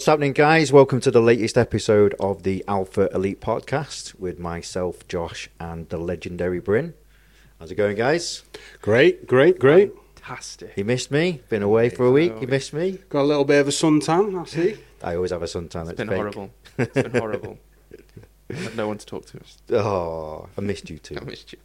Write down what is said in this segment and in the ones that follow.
What's happening, guys? Welcome to the latest episode of the Alpha Elite Podcast with myself, Josh, and the legendary Bryn. How's it going, guys? Great, great, great. Fantastic. You missed me. Been away for a week. You missed me. Got a little bit of a suntan, I see. I always have a suntan. It's It's been fake. horrible. It's been horrible. I had no one to talk to. Oh, I missed you too. I missed you.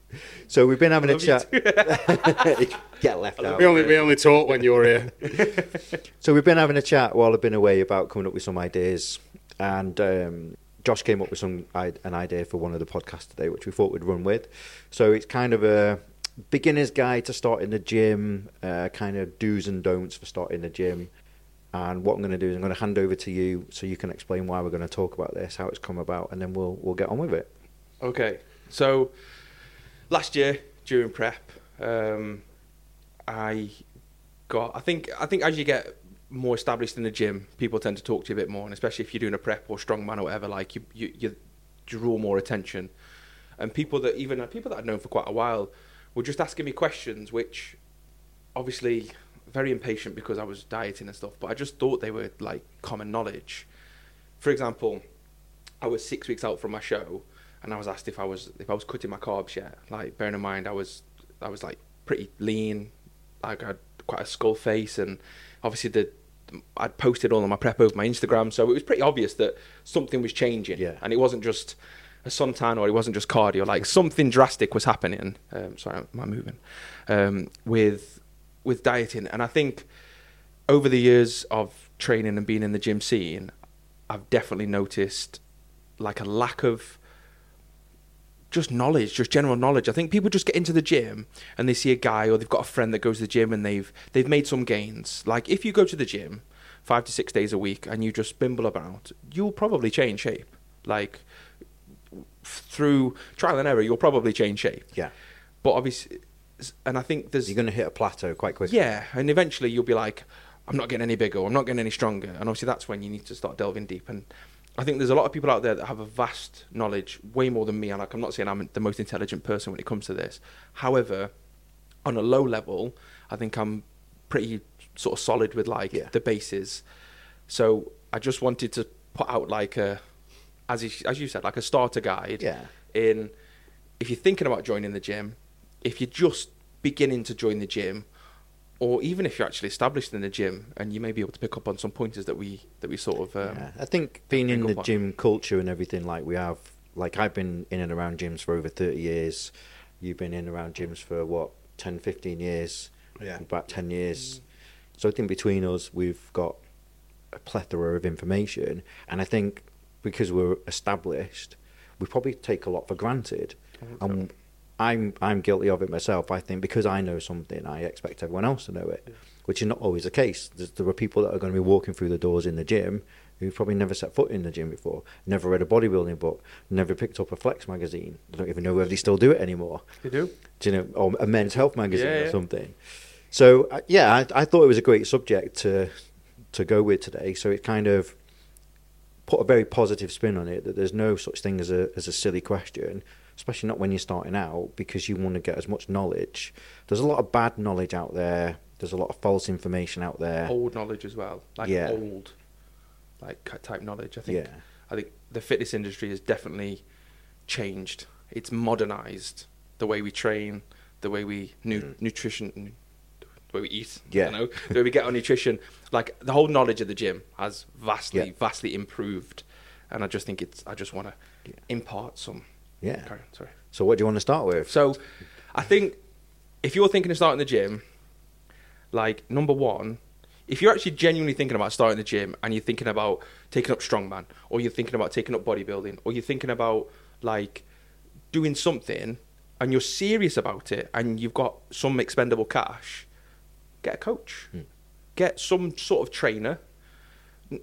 So we've been having a love you chat. Get left out. We only, we only talk when you're here. So we've been having a chat while I've been away about coming up with some ideas, and um, Josh came up with some an idea for one of the podcasts today, which we thought we'd run with. So it's kind of a beginner's guide to starting the gym, uh, kind of do's and don'ts for starting the gym. And what I'm going to do is I'm going to hand over to you so you can explain why we're going to talk about this, how it's come about, and then we'll we'll get on with it. Okay. So last year during prep, um, I got. I think. I think as you get more established in the gym, people tend to talk to you a bit more, and especially if you're doing a prep or strongman or whatever, like you you, you draw more attention. And people that even people that I'd known for quite a while were just asking me questions, which obviously very impatient because I was dieting and stuff, but I just thought they were like common knowledge. For example, I was six weeks out from my show, and I was asked if I was if I was cutting my carbs yet. Like, bearing in mind I was I was like pretty lean, like I had quite a skull face, and obviously the I'd posted all of my prep over my Instagram, so it was pretty obvious that something was changing, Yeah. and it wasn't just a suntan or it wasn't just cardio. Like something drastic was happening. Um, sorry, am I moving? Um, with with dieting, and I think over the years of training and being in the gym scene, I've definitely noticed like a lack of just knowledge, just general knowledge. I think people just get into the gym and they see a guy or they've got a friend that goes to the gym and they've they've made some gains. Like if you go to the gym five to six days a week and you just bimble about, you'll probably change shape. Like through trial and error, you'll probably change shape. Yeah, But obviously, and I think there's you're going to hit a plateau quite quickly. yeah, and eventually you'll be like, I'm not getting any bigger, I'm not getting any stronger, and obviously that's when you need to start delving deep. And I think there's a lot of people out there that have a vast knowledge, way more than me. And like, I'm not saying I'm the most intelligent person when it comes to this. However, on a low level, I think I'm pretty sort of solid with like Yeah. the bases. So I just wanted to put out like a, as you, as you said, like a starter guide Yeah. in if you're thinking about joining the gym, if you're just beginning to join the gym, or even if you're actually established in the gym, and you may be able to pick up on some pointers that we that we sort of um, yeah. I think being in the on. gym culture and everything like we have, like I've been in and around gyms for over 30 years. You've been in and around gyms for what, 10, 15 years? Yeah. About 10 years. So I think between us, we've got a plethora of information. And I think because we're established, we probably take a lot for granted. And I'm I'm guilty of it myself. I think because I know something, I expect everyone else to know it, which is not always the case. There's, there are people that are going to be walking through the doors in the gym who've probably never set foot in the gym before, never read a bodybuilding book, never picked up a Flex magazine. They don't even know whether they still do it anymore. you do. Do you know, or a men's health magazine Yeah, or something. So uh, yeah, I, I thought it was a great subject to to go with today. So it kind of put a very positive spin on it. That there's no such thing as a as a silly question, especially not when you're starting out, because you want to get as much knowledge. There's a lot of bad knowledge out there. There's a lot of false information out there. Old knowledge as well, like Yeah. old, like type knowledge. I think. Yeah. I think the fitness industry has definitely changed. It's modernized the way we train, the way we nu- mm. nutrition, nu- the way we eat. Yeah. You know, the way we get our nutrition. Like the whole knowledge of the gym has vastly, Yeah. vastly improved, and I just think it's. I just want to Yeah. impart some. Yeah. Carry on, sorry. So what do you want to start with? So, I think if you're thinking of starting the gym, like number one, if you're actually genuinely thinking about starting the gym and you're thinking about taking up strongman, or you're thinking about taking up bodybuilding, or you're thinking about like doing something and you're serious about it and you've got some expendable cash, get a coach, hmm. get some sort of trainer.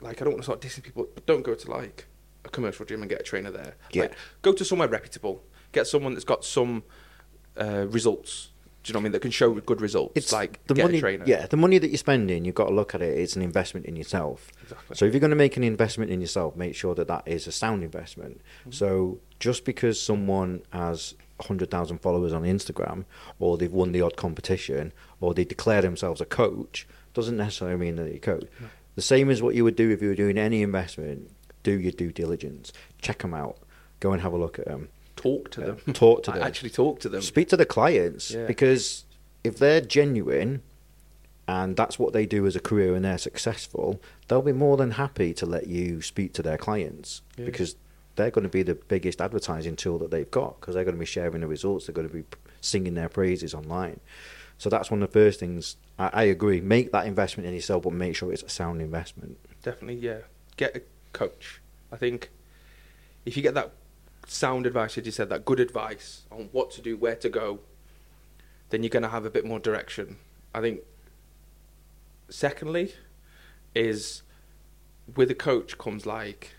Like I don't want to start dissing people, but don't go to like a commercial gym and get a trainer there. Yeah. Like, go to somewhere reputable. Get someone that's got some uh, results. Do you know what I mean? That can show good results. It's like the get money. a trainer. Yeah, the money that you're spending, you've got to look at it. It's an investment in yourself. Exactly. So if you're going to make an investment in yourself, make sure that that is a sound investment. Mm-hmm. So just because someone has hundred thousand followers on Instagram, or they've won the odd competition, or they declare themselves a coach, doesn't necessarily mean that they're a coach. The same as what you would do if you were doing any investment. Do your due diligence. Check them out. Go and have a look at them. Talk to them. Uh, talk to them. Actually, talk to them. Speak to the clients Yeah. because if they're genuine and that's what they do as a career and they're successful, they'll be more than happy to let you speak to their clients Yeah. because they're going to be the biggest advertising tool that they've got because they're going to be sharing the results. They're going to be singing their praises online. So that's one of the first things I, I agree. Make that investment in yourself, but make sure it's a sound investment. Definitely, yeah. Get a coach. I think if you get that sound advice, as you said, that good advice on what to do, where to go, then you're going to have a bit more direction. I think. Secondly, is with a coach comes like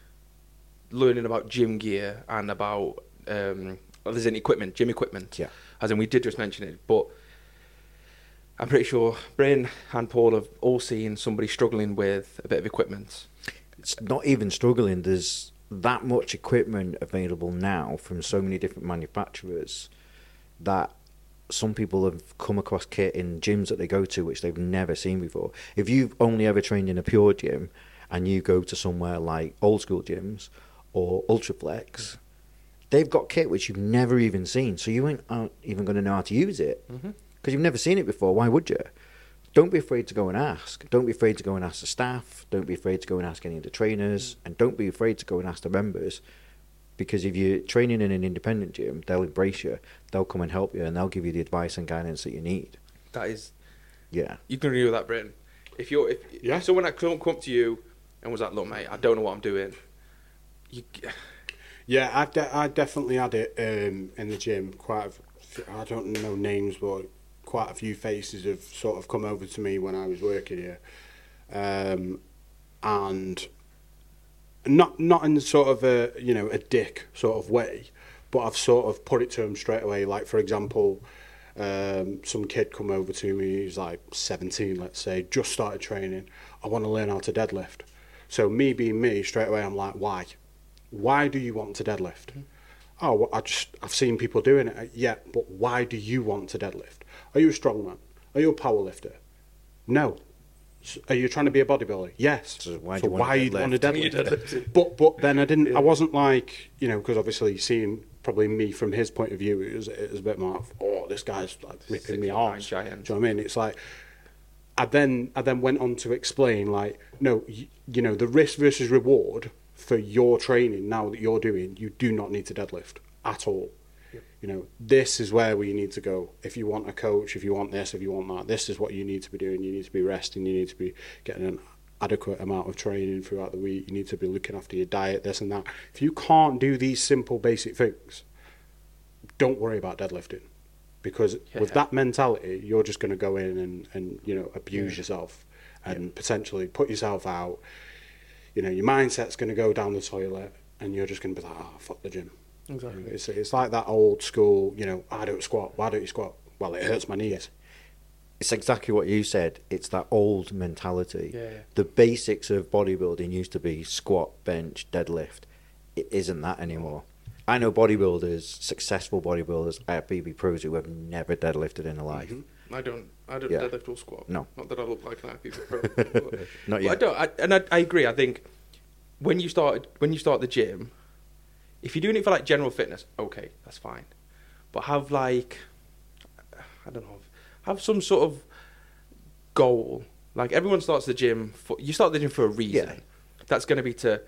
learning about gym gear and about um, well, there's an equipment, gym equipment. Yeah. As in, we did just mention it, but I'm pretty sure Bryn and Paul have all seen somebody struggling with a bit of equipment. It's not even struggling. There's that much equipment available now from so many different manufacturers that some people have come across kit in gyms that they go to which they've never seen before. If you've only ever trained in a pure gym and you go to somewhere like old school gyms or Ultraflex, they've got kit which you've never even seen. So you ain't aren't even going to know how to use it Mm-hmm. because you've never seen it before. Why would you? Don't be afraid to go and ask. Don't be afraid to go and ask the staff. Don't be afraid to go and ask any of the trainers. And don't be afraid to go and ask the members. Because if you're training in an independent gym, they'll embrace you. They'll come and help you and they'll give you the advice and guidance that you need. That is, Yeah. you can agree with that, Britain. If you're, if Yeah. if someone that come come up to you and was like, "Look, mate, I don't know what I'm doing," you, Yeah, I, de- I definitely had it um, in the gym. Quite, I don't know names, but quite a few faces have sort of come over to me when I was working here, um, and not not in sort of a you know a dick sort of way, but I've sort of put it to them straight away. Like for example, um, some kid come over to me. He's like seventeen, let's say, just started training. I want to learn how to deadlift. So me being me, straight away I'm like, why? Why do you want to deadlift? Oh, well, I just I've seen people doing it. Yeah, but why do you want to deadlift? Are you a strongman? Are you a power lifter? No. S- Are you trying to be a bodybuilder? Yes. So why do you wanna why you want to deadlift? deadlift? but but then I didn't. I wasn't like you know because obviously seeing probably me from his point of view, it was, it was a bit more. of, Oh, this guy's like ripping me Six foot off. nine giant. Do you know what I mean? It's like I then I then went on to explain like no, you, you know the risk versus reward for your training now that you're doing, you do not need to deadlift at all. You know, this is where we need to go. If you want a coach, if you want this, if you want that, this is what you need to be doing. You need to be resting. You need to be getting an adequate amount of training throughout the week. You need to be looking after your diet, this and that. If you can't do these simple, basic things, don't worry about deadlifting because Yeah. with that mentality, you're just going to go in and, and you know abuse Yeah. yourself and potentially put yourself out. You know, your mindset's going to go down the toilet, and you're just going to be like, "Oh, fuck the gym." Exactly. It's it's like that old school. You know, I don't squat. Why don't you squat? Well, it hurts my knees. It's exactly what you said. It's that old mentality. Yeah, yeah. The basics of bodybuilding used to be squat, bench, deadlift. It isn't that anymore. I know bodybuilders, successful bodybuilders at BB pros who have never deadlifted in their life. Mm-hmm. I don't, I don't Yeah. deadlift or squat. No. not that I look like that. People, pro. Not But I don't, I, and I, I agree. I think when you start, when you start the gym, if you're doing it for like general fitness, okay, that's fine. But have like, I don't know, have some sort of goal. Like everyone starts the gym for, you start the gym for a reason. Yeah. That's going to be to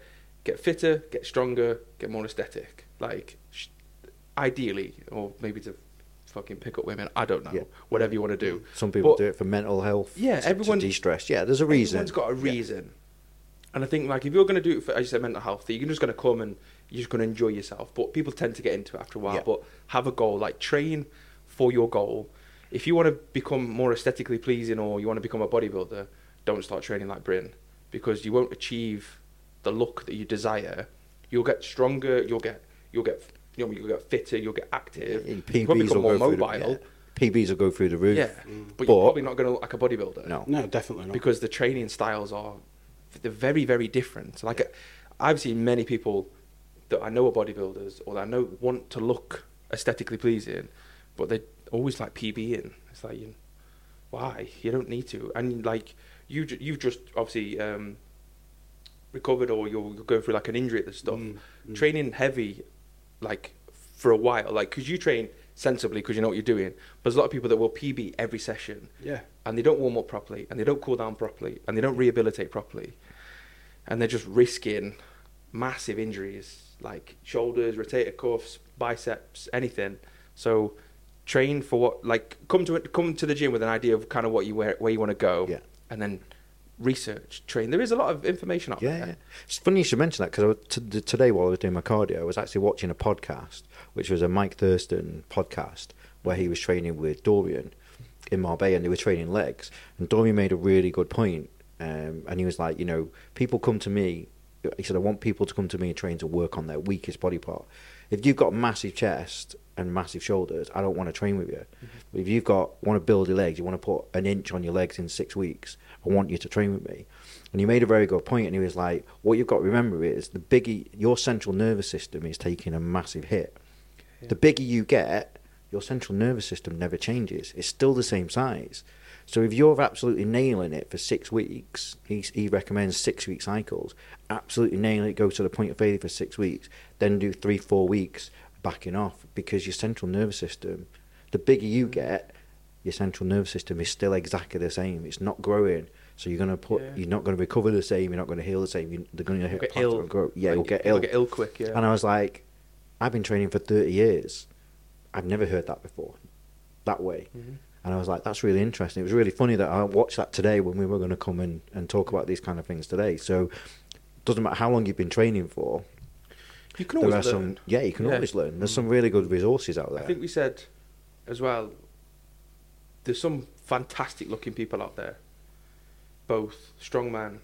get fitter, get stronger, get more aesthetic. Like, sh- ideally, or maybe to fucking pick up women. I don't know. Yeah. Whatever you want to do. Some people But- do it for mental health. Yeah, to, everyone- to de-stress. Yeah, there's a reason. Everyone's got a Yeah. reason. And I think like if you're going to do it for, as you said, mental health, you're just going to come and you're just going to enjoy yourself. But people tend to get into it after a while. Yeah. But have a goal, like train for your goal. If you want to become more aesthetically pleasing or you want to become a bodybuilder, don't start training like Bryn because you won't achieve the look that you desire. You'll get stronger. You'll get you'll get you know, you'll get fitter. You'll get active. Your You'll become will more go mobile. the, yeah. PBs will go through the roof. Yeah, but, But- you're probably not going to look like a bodybuilder No. No, definitely not. because the training styles are they're very very different like i've seen many people that i know are bodybuilders or that i know want to look aesthetically pleasing but they always like pb in it's like you, why you don't need to and like you you've just obviously um, recovered or you're going through like an injury at the stuff. Mm, mm. Training heavy, like for a while, like because you train sensibly because you know what you're doing. But there's a lot of people that will PB every session Yeah. and they don't warm up properly and they don't cool down properly and they don't rehabilitate properly, and they're just risking massive injuries like shoulders, rotator cuffs, biceps, anything. So train for what like come to it come to the gym with an idea of kind of what you where, where you want to go Yeah. and then research train there is a lot of information out Yeah, there yeah. It's funny you should mention that because t- today while I was doing my cardio, I was actually watching a podcast, which was a Mike Thurston podcast, where he was training with Dorian in Marbella, and they were training legs. And Dorian made a really good point, um, and he was like, you know, people come to me. He said, I want people to come to me and train to work on their weakest body part. If you've got a massive chest and massive shoulders, I don't want to train with you. Mm-hmm. But if you've got want to build your legs, you want to put an inch on your legs in six weeks, I want you to train with me. And he made a very good point, and he was like, "What you've got to remember is the bigger your central nervous system is taking a massive hit. The bigger you get, your central nervous system never changes. It's still the same size. So if you're absolutely nailing it for six weeks, he, he recommends six week cycles. Absolutely nailing it, go to the point of failure for six weeks, then do three, four weeks backing off because your central nervous system, the bigger you get, your central nervous system is still exactly the same. It's not growing. So you're gonna put, Yeah. you're not gonna recover the same. You're not gonna heal the same. You, they're gonna hit get ill. grow. Yeah, Like, you'll get ill. you'll get ill quick yeah And I was like, I've been training for 30 years. I've never heard that before, that way. Mhm. And I was like, that's really interesting. It was really funny that I watched that today when we were going to come in and talk about these kind of things today. So, it doesn't matter how long you've been training for. you can always learn. some, yeah, you can Yeah. always learn. There's some really good resources out there. I think we said as well. There's some fantastic looking people out there, both strongman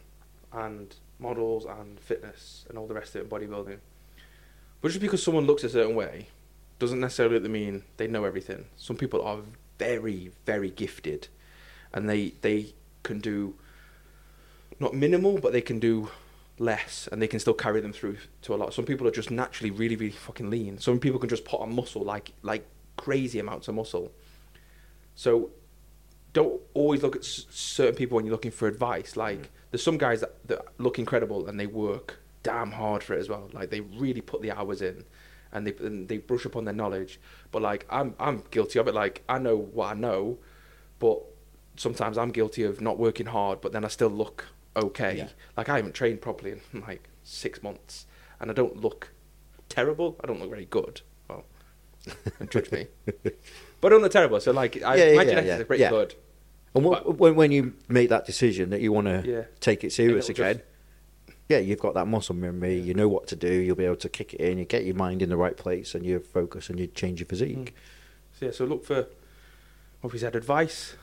and models and fitness and all the rest of it, bodybuilding. But just because someone looks a certain way, doesn't necessarily mean they know everything. Some people are very, very gifted, and they they can do not minimal, but they can do less, and they can still carry them through to a lot. Some people are just naturally really, really fucking lean. Some people can just put on muscle like like crazy amounts of muscle. So don't always look at s- certain people when you're looking for advice. Like mm. there's some guys that, that look incredible and they work damn hard for it as well. Like they really put the hours in, and they and they brush up on their knowledge. But like I'm I'm guilty of it. Like I know what I know, but sometimes I'm guilty of not working hard, but then I still look okay. Yeah. Like I haven't trained properly in like six months, and I don't look terrible. I don't look very good. Well, judge me. But I don't look terrible. So like, I, Yeah, my yeah, genetics yeah. are pretty Yeah. good. and wh- but- when, when you make that decision that you want to take it serious again, yeah, you've got that muscle memory. You know what to do. You'll be able to kick it in. You get your mind in the right place, and you focus, and you change your physique. Mm. So yeah, so look for what we had advice.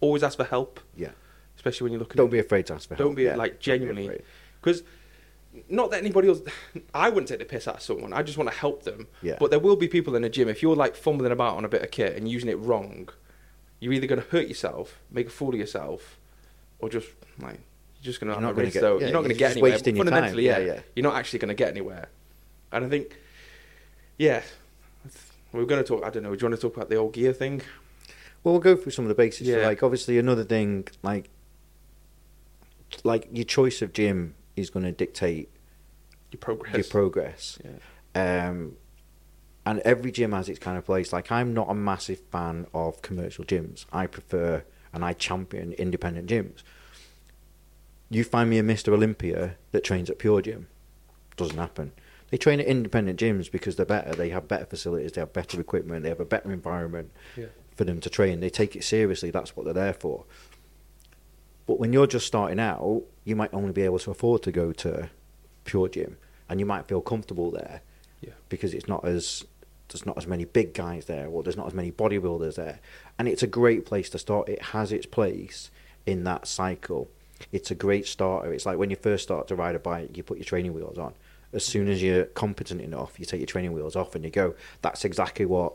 Always ask for help, Yeah. especially when you're looking. At Don't be afraid to ask for help. Don't be, yeah. like, genuinely- because not that anybody else. I wouldn't take the piss out of someone. I just want to help them. Yeah. But there will be people in the gym if you're like fumbling about on a bit of kit and using it wrong. You're either going to hurt yourself, make a fool of yourself, or just like you're just going to have not gonna get- though. yeah, you're not going to get anywhere. wasting your time. Fundamentally, Yeah, yeah, yeah. You're not actually going to get anywhere. And I think, yeah, we're going to talk. I don't know. Do you want to talk about the old gear thing? Well, we'll go through some of the basics. So, Yeah. like, obviously, another thing, like, like your choice of gym is going to dictate Your progress. your progress. Yeah. Um, and every gym has its kind of place. Like, I'm not a massive fan of commercial gyms. I prefer and I champion independent gyms. You find me a Mr. Olympia that trains at Pure Gym. Doesn't happen. They train at independent gyms because they're better. They have better facilities. They have better equipment. They have a better environment Yeah. for them to train. They take it seriously. That's what they're there for. But when you're just starting out, you might only be able to afford to go to Pure Gym, and you might feel comfortable there Yeah. because it's not as there's not as many big guys there, or there's not as many bodybuilders there, and it's a great place to start. It has its place in that cycle. It's a great starter. It's like when you first start to ride a bike, you put your training wheels on. As soon as you're competent enough, you take your training wheels off and you go. That's exactly what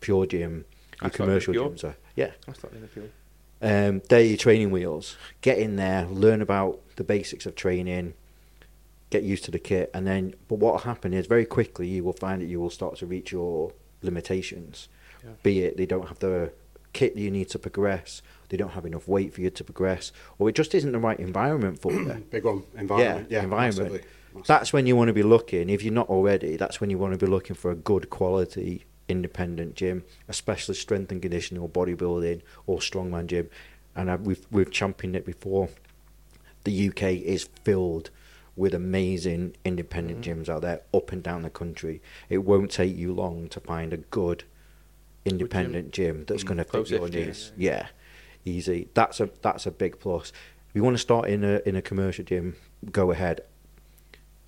Pure Gym, your commercial gyms are. Yeah, That's not in the field. um, they're your training wheels. Get in there, learn about the basics of training, get used to the kit, and then. But what will happen is very quickly you will find that you will start to reach your limitations. Yeah. Be it they don't have the kit that you need to progress. They don't have enough weight for you to progress, or it just isn't the right environment for you. Big one. Environment. Yeah. environment. massively. Massively. That's when you want to be looking. If you're not already, that's when you want to be looking for a good quality independent gym, especially strength and conditioning or bodybuilding or strongman gym. And I, we've we've championed it before. The UK is filled with amazing independent mm. gyms out there up and down the country. It won't take you long to find a good independent gym that's mm. going to fit your needs. Yeah, easy. That's a that's a big plus. If you want to start in a in a commercial gym, go ahead.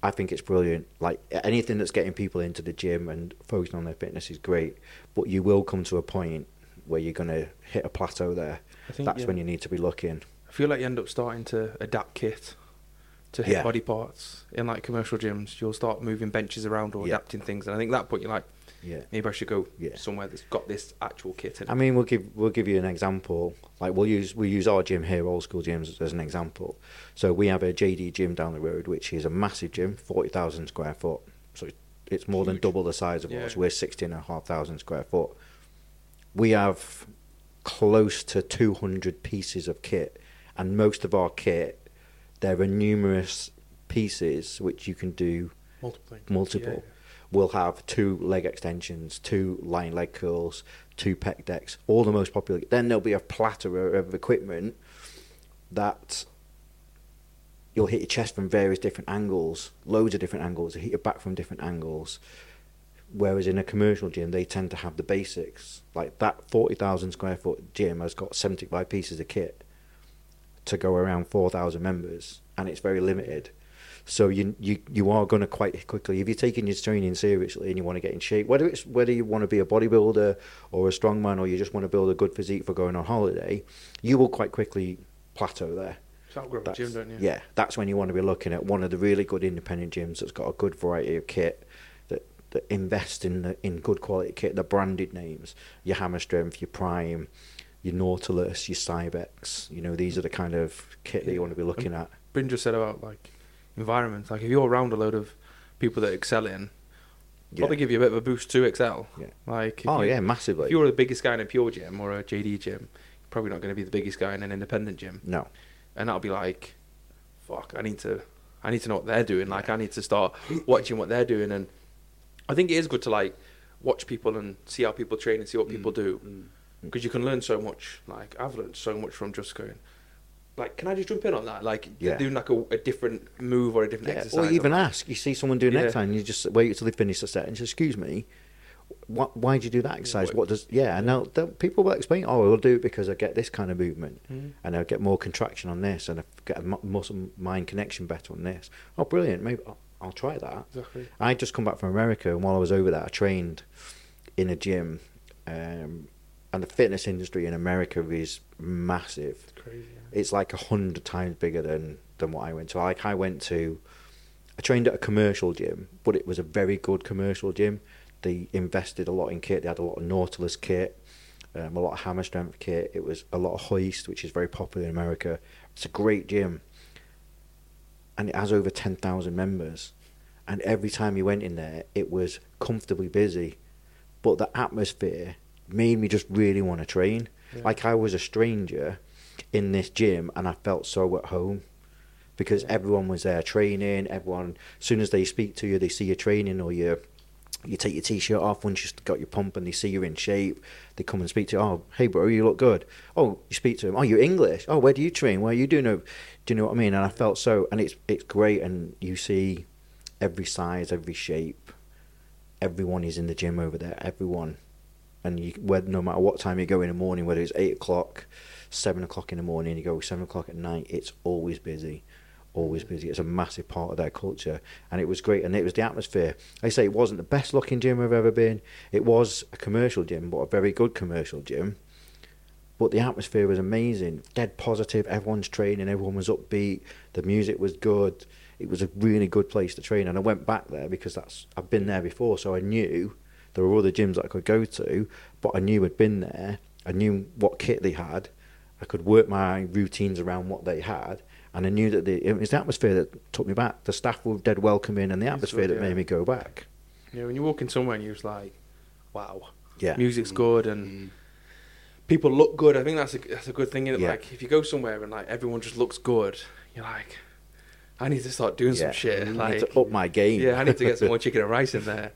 I think it's brilliant. Like anything that's getting people into the gym and focusing on their fitness is great, but you will come to a point where you're going to hit a plateau there. I think, That's yeah. when you need to be looking. I feel like you end up starting to adapt kit to hit Yeah. body parts in like commercial gyms. You'll start moving benches around or Yeah. adapting things, and I think at that point you're like, Yeah. maybe I should go Yeah. somewhere that's got this actual kit in. it. I mean, we'll give we'll give you an example. Like we'll use we use our gym here, old school gyms, as an example. So we have a JD gym down the road, which is a massive gym, forty thousand square foot. So it's more than double the size of Yeah. ours. We're sixteen and a half thousand square foot. We have close to two hundred pieces of kit, and most of our kit, there are numerous pieces which you can do multiple. multiple. We'll have two leg extensions, two lying leg curls, two pec decks, all the most popular. Then there'll be a plethora of equipment that you'll hit your chest from various different angles, loads of different angles, hit your back from different angles. Whereas in a commercial gym, they tend to have the basics. Like that 40,000 square foot gym has got 75 pieces of kit to go around 4,000 members, and it's very limited. So you you you are going to quite quickly if you're taking your training seriously and you want to get in shape, whether it's whether you want to be a bodybuilder or a strongman or you just want to build a good physique for going on holiday, you will quite quickly plateau there. So outgrow the That's- gym, don't you? Yeah, that's when you want to be looking at one of the really good independent gyms that's got a good variety of kit that that invest in the, in good quality kit, the branded names, your Hammer Strength, your Prime, your Nautilus, your Cybex. You know, these are the kind of kit that you want to be looking at. Bryn just said about like environment. Like if you're around a load of people that excel in, Yeah. probably give you a bit of a boost to excel. Yeah. Like Oh you, yeah, massively. If you're the biggest guy in a pure gym or a JD gym, you're probably not going to be the biggest guy in an independent gym. no. and that'll be like, fuck, I need to, I need to know what they're doing. Like, I need to start watching what they're doing, and I think it is good to like watch people and see how people train and see what mm. people do, mm. mm. because you can learn so much. Like, I've learned so much from just going. Like, can I just jump in on that? Like, Yeah. doing like a, a different move or a different Yeah, exercise. or even ask. You see someone doing Yeah. next time, you just wait until they finish the set and say, "Excuse me, what, why did you do that exercise? what- What does yeah?" And they'll, people will explain, "Oh, I'll do it because I get this kind of movement, Mhm. and I'll get more contraction on this, and I get a muscle mind connection better on this." Oh, brilliant! Maybe I'll, I'll try that. Exactly. I just come back from America, and while I was over there, I trained in a gym, um, and the fitness industry in America is massive It's crazy. yeah. it's like a hundred times bigger than than what I went to. Like I went to, I trained at a commercial gym, but it was a very good commercial gym. They invested a lot in kit. They had a lot of Nautilus kit, um, a lot of hammer strength kit. It was a lot of hoist, which is very popular in America. It's a great gym, and it has over ten thousand members. And every time you went in there, it was comfortably busy, but the atmosphere made me just really want to train. Yeah. Like I was a stranger in this gym and I felt so at home because Yeah. everyone was there training. Everyone, as soon as they speak to you, they see you training or you, you take your t-shirt off once you've got your pump and they see you're in shape. They come and speak to you. Oh, hey bro, you look good. Oh, you speak to them. Oh, you're English. Oh, where do you train? Where are you doing? Do you know what I mean? And I felt so, and it's it's great. And you see every size, every shape. Everyone is in the gym over there. Everyone, and you no matter what time you go in the morning, whether it's eight o'clock, seven o'clock in the morning, you go seven o'clock at night, it's always busy, always busy. It's a massive part of their culture, and it was great. And it was the atmosphere. I say it wasn't the best looking gym I've ever been. It was a commercial gym, but a very good commercial gym. But the atmosphere was amazing, dead positive. Everyone's training, everyone was upbeat. The music was good. It was a really good place to train, and I went back there because that's I've been there before, so I knew there were other gyms that I could go to, but I knew I'd been there. I knew what kit they had. I could work my routines around what they had, and I knew that the, it was the atmosphere that took me back. The staff were dead welcoming, and the atmosphere good, that yeah. made me go back. You know, when you walk in somewhere and you're just like, wow, Yeah, music's good and mm. people look good. I think that's a that's a good thing. Isn't it? Yeah. Like if you go somewhere and like everyone just looks good, you're like, I need to start doing Yeah. some shit. Mm. I need Like to up my game. yeah, I need to get some more chicken and rice in there.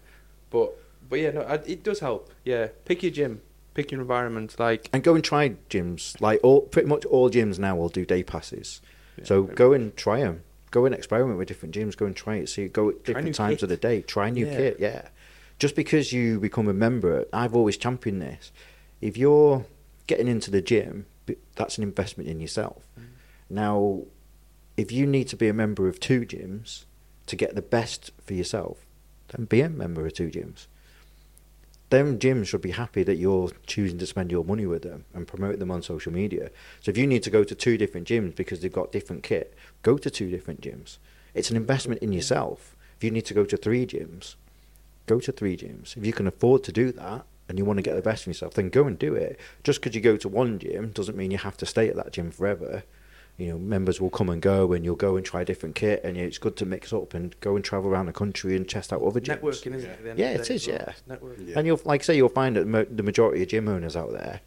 But but yeah, no, I, it does help. Yeah, pick your gym, pick your environment. Like and go and try gyms. Like all, pretty much all gyms now will do day passes. Yeah. So go and try them. Go and experiment with different gyms. Go and try it. See, go at different times kit. of the day. Try new Yeah. kit. Yeah. Just because you become a member, I've always championed this. If you're getting into the gym, that's an investment in yourself. Mm. Now, if you need to be a member of two gyms to get the best for yourself, then be a member of two gyms. Them gyms should be happy that you're choosing to spend your money with them and promote them on social media. So if you need to go to two different gyms because they've got different kit, go to two different gyms. It's an investment in yourself. If you need to go to three gyms, go to three gyms. If you can afford to do that and you want to get the best from yourself, then go and do it. Just because you go to one gym doesn't mean you have to stay at that gym forever. You know, members will come and go, and you'll go and try a different kit, and it's good to mix up and go and travel around the country and test out other gyms. networking, isn't it? the Yeah, of the it day is, well? yeah. It's Networking. Yeah. And you'll, like I say, you'll find that the majority of gym owners out there,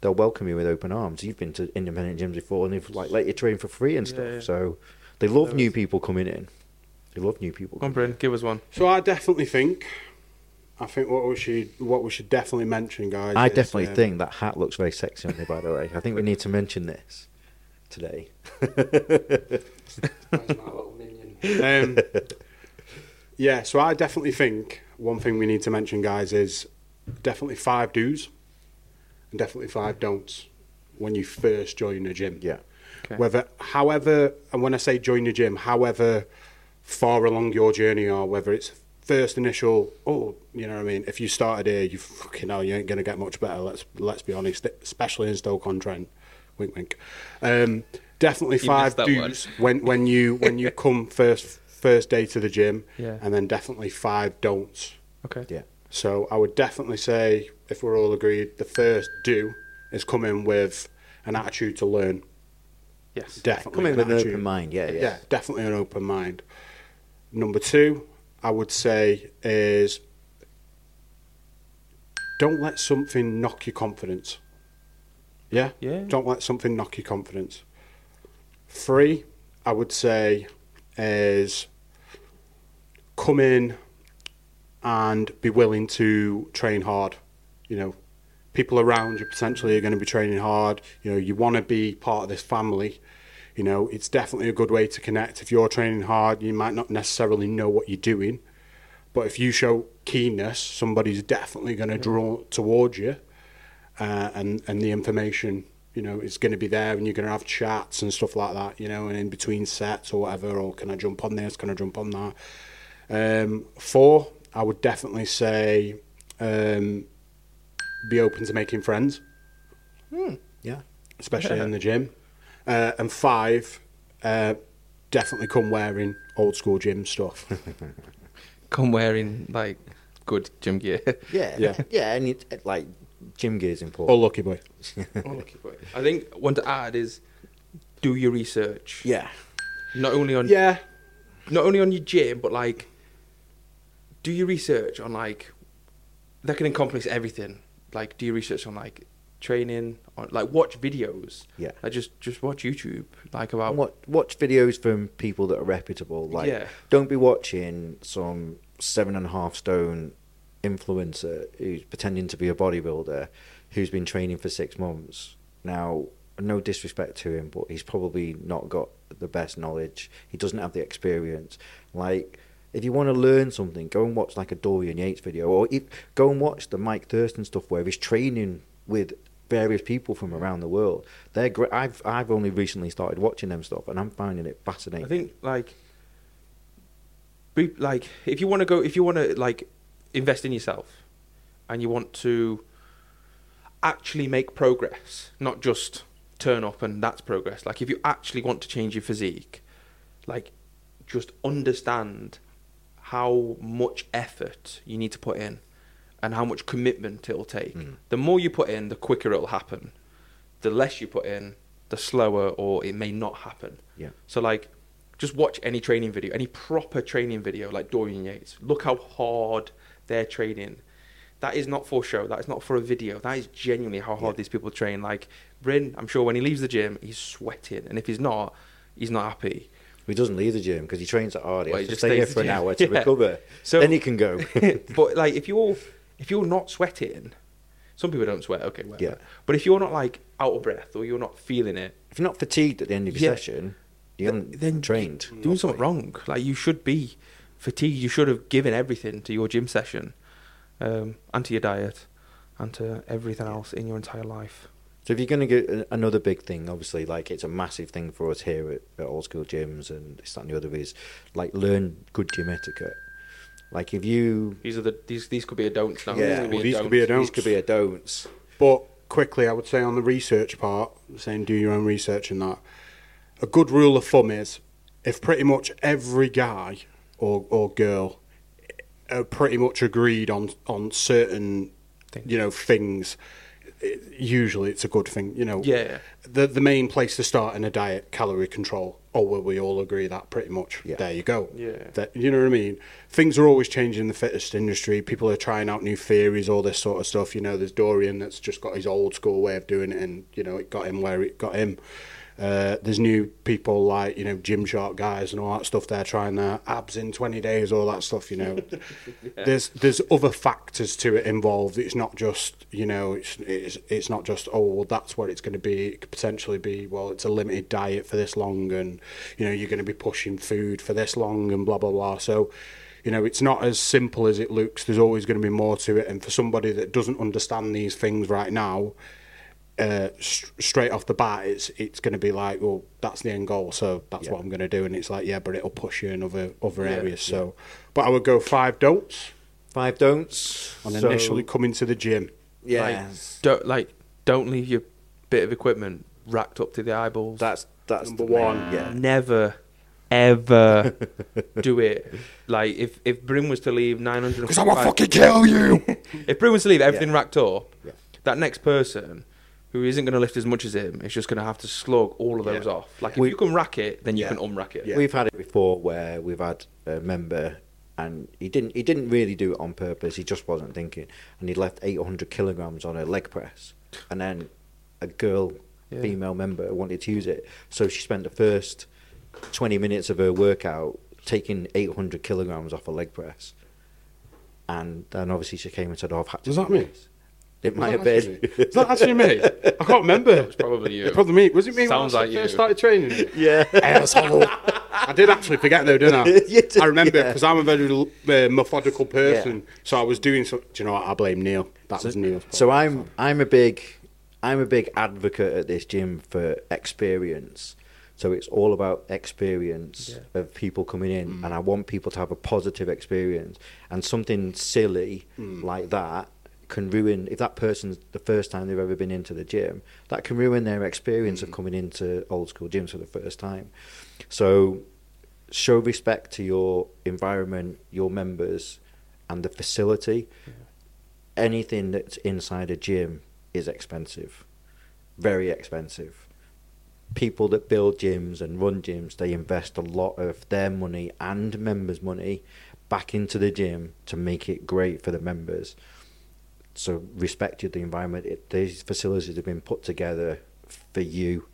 they'll welcome you with open arms. You've been to independent gyms before, and they've like let you train for free and Yeah, stuff. yeah. So they love new people coming in. They love new people. Come on, Bryn, give us one. So I definitely think, I think what we should what we should definitely mention, guys. I is, definitely um, think that hat looks very sexy on you. By the way, I think we need to mention this today. Where's my little minion? Um, yeah, so I definitely think one thing we need to mention, guys, is definitely five do's and definitely five don'ts when you first join a gym. Yeah. Okay. Whether, however, and when I say join a gym, however far along your journey are, whether it's first initial, oh, you know what I mean. If you started here, you fucking hell, you ain't gonna get much better. Let's let's be honest, especially in Stoke on Trent. Wink, wink. Um, definitely You five missed that one. do's when when you when you come first first day to the gym, Yeah. and then definitely five don'ts. Okay. Yeah. So I would definitely say, if we're all agreed, the first do is come in with an attitude to learn. Yes. Definitely. Come in with an attitude. open mind. Yeah, yeah. Yeah, definitely an open mind. Number two, I would say, is don't let something knock your confidence. Yeah? Yeah. Don't let something knock your confidence. Three, I would say, is come in and be willing to train hard. You know, people around you potentially are going to be training hard. You know, you want to be part of this family. You know, it's definitely a good way to connect. If you're training hard, you might not necessarily know what you're doing, but if you show keenness, somebody's definitely going to draw towards you, uh, and and the information, you know, is going to be there, and you're going to have chats and stuff like that. You know, and in between sets or whatever, or can I jump on this? Can I jump on that? Um, four, I would definitely say, um, be open to making friends Yeah. especially in the gym. Uh, and five, uh, definitely come wearing old school gym stuff. Come wearing like good gym gear. Yeah. Yeah. Yeah. And it, like gym gear is oh, important. lucky boy. I think one to add is do your research. Yeah. Not only on Yeah, not only on your gym, but like do your research on like that can encompass everything. Like do your research on like training, on like watch videos. Yeah. Like just just watch YouTube. Like about And what, watch videos from people that are reputable. Like, Yeah. don't be watching some seven and a half stone influencer who's pretending to be a bodybuilder who's been training for six months. Now, no disrespect to him, but he's probably not got the best knowledge. He doesn't have the experience. Like, if you want to learn something, go and watch like a Dorian Yates video, or if, go and watch the Mike Thurston stuff where he's training with various people from around the world. They're great. I've I've only recently started watching them stuff, and I'm finding it fascinating. I think like be like if you want to go if you want to like invest in yourself and you want to actually make progress, not just turn up and that's progress. Like if you actually want to change your physique, like just understand how much effort you need to put in and how much commitment it'll take. Mm. The more you put in, the quicker it'll happen. The less you put in, the slower or it may not happen. Yeah. So like just watch any training video, any proper training video like Dorian Yates. Look how hard they're training. that is not for show. That is not for a video. That is genuinely how hard Yeah. these people train. Like Bryn, I'm sure when he leaves the gym, he's sweating, and if he's not, he's not happy. He doesn't leave the gym because he trains at hard. He Well, has he to just stay here for an hour to Yeah. recover. So- then he can go. but like if you're if you're not sweating, some people don't sweat. Okay, whatever. Yeah. But if you're not like out of breath or you're not feeling it, if you're not fatigued at the end of your Yeah. session, you haven't then trained. you're doing something wrong. Like you should be fatigued. You should have given everything to your gym session, um, and to your diet, and to everything else in your entire life. So if you're going to get another big thing, obviously, like it's a massive thing for us here at, at Old School Gyms and this that and the other is like learn good gym etiquette. Like if you These are the these these could be a don'ts now. Yeah, These could be well, a these don't. could be a don't. these could be a don'ts. But quickly, I would say on the research part, saying do your own research and that, a good rule of thumb is if pretty much every guy or, or girl are pretty much agreed on on certain Things. you know things, it, usually it's a good thing. You know, Yeah. The the main place to start in a diet, calorie control. Oh, well, we all agree that pretty much. Yeah. There you go. Yeah. That, you know what I mean? Things are always changing in the fitness industry. People are trying out new theories, all this sort of stuff. You know, there's Dorian that's just got his old school way of doing it, and you know, it got him where it got him. Uh, there's new people like you know Gymshark guys and all that stuff. They're trying their abs in 20 days, all that stuff. You know, there's there's other factors to it involved. It's not just you know it's it's it's not just oh well that's what it's going to be. It could potentially be well it's a limited diet for this long, and you know you're going to be pushing food for this long, and blah blah blah. So. You know, it's not as simple as it looks. There's always going to be more to it. And for somebody that doesn't understand these things right now, uh, s- straight off the bat, it's it's going to be like, well, that's the end goal, so that's Yeah. what I'm going to do. And it's like, yeah, but it'll push you in other other Yeah, areas. So, but I would go five don'ts Five don'ts. on So- initially coming to the gym. Yeah, Like, don't like don't leave your bit of equipment racked up to the eyeballs. that's that's Number the one. Yeah, Never, ever do it. Like if if Bryn was to leave nine hundred, Because I will fucking kill you. if Bryn was to leave everything Yeah. racked up, Yeah. that next person who isn't going to lift as much as him is just going to have to slug all of those Yeah. off. Like We- if you can rack it, then you Yeah. can unrack it. Yeah. We've had it before where we've had a member and he didn't he didn't really do it on purpose. He just wasn't thinking, and he left 800 kilograms on a leg press, and then a girl, Yeah. female member, wanted to use it, so she spent the first 20 minutes of her workout taking 800 kilograms off a leg press, and then obviously she came and said, "Oh, I've had to." Was do that mean? this." It might have been. that actually me? Is that actually me? I can't remember. It's probably you. It's probably me. Was it me Sounds when I like you. first started training? yeah. Asshole. I did actually forget though, didn't I? You did, I remember yeah. because I'm a very uh, methodical person. So I was doing so. Do you know what? I blame Neil. That was Neil. So I'm I'm a big I'm a big advocate at this gym for experience. So it's all about experience Yeah. of people coming in, and I want people to have a positive experience. And something silly like that can ruin if that person's the first time they've ever been into the gym. That can ruin their experience of mm. coming into old school gyms for the first time. So show respect to your environment, your members, and the facility anything that's inside a gym is expensive, very expensive. People that build gyms and run gyms, they invest a lot of their money and members' money back into the gym to make it great for the members. So respect the environment. It, these facilities have been put together for you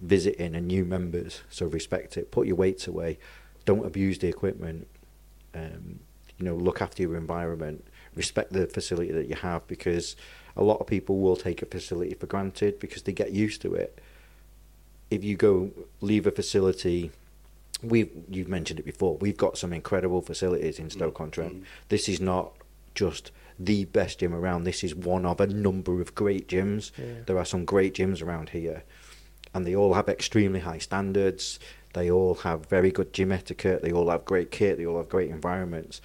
visiting and new members. So respect it. Put your weights away. Don't abuse the equipment. Um, you know, look after your environment. Respect the facility that you have because a lot of people will take a facility for granted because they get used to it. If you go leave a facility, we've you've mentioned it before. We've got some incredible facilities in Stoke on Trent. This is not just the best gym around. This is one of a number of great gyms. Yeah. There are some great gyms around here, and they all have extremely high standards. They all have very good gym etiquette. They all have great kit. They all have great environments.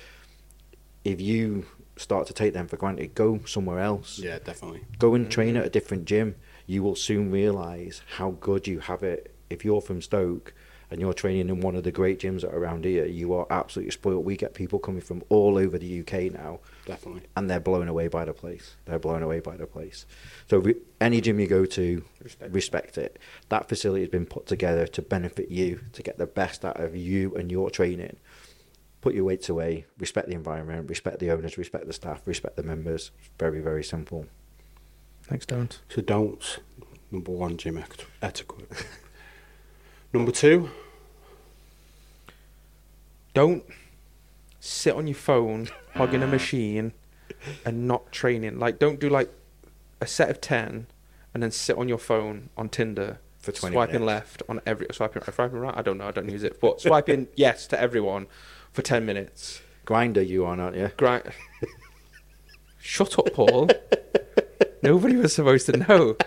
If you start to take them for granted, go somewhere else. yeah, definitely. Go and mm-hmm. train at a different gym. You will soon realise how good you have it. If you're from Stoke and you're training in one of the great gyms that are around here, you are absolutely spoiled. We get people coming from all over the UK now, Definitely. and they're blown away by the place. They're blown away by the place. So re- any gym you go to, Respect. respect, it. That facility has been put together to benefit you, to get the best out of you and your training. put your weights away, respect the environment, respect the owners, respect the staff, respect the members. Very, very simple. Thanks, don't. So don'ts. Number one, gym ec- etiquette. Number two, Don't sit on your phone, hugging a machine, and not training. Like, don't do like a set of ten, and then sit on your phone on Tinder For 20 swiping minutes. left on every swiping swiping right. I don't know. I don't use it, but swiping yes to everyone for ten minutes. Grindr, you on, aren't you? Great. Shut up, Paul. Nobody was supposed to know.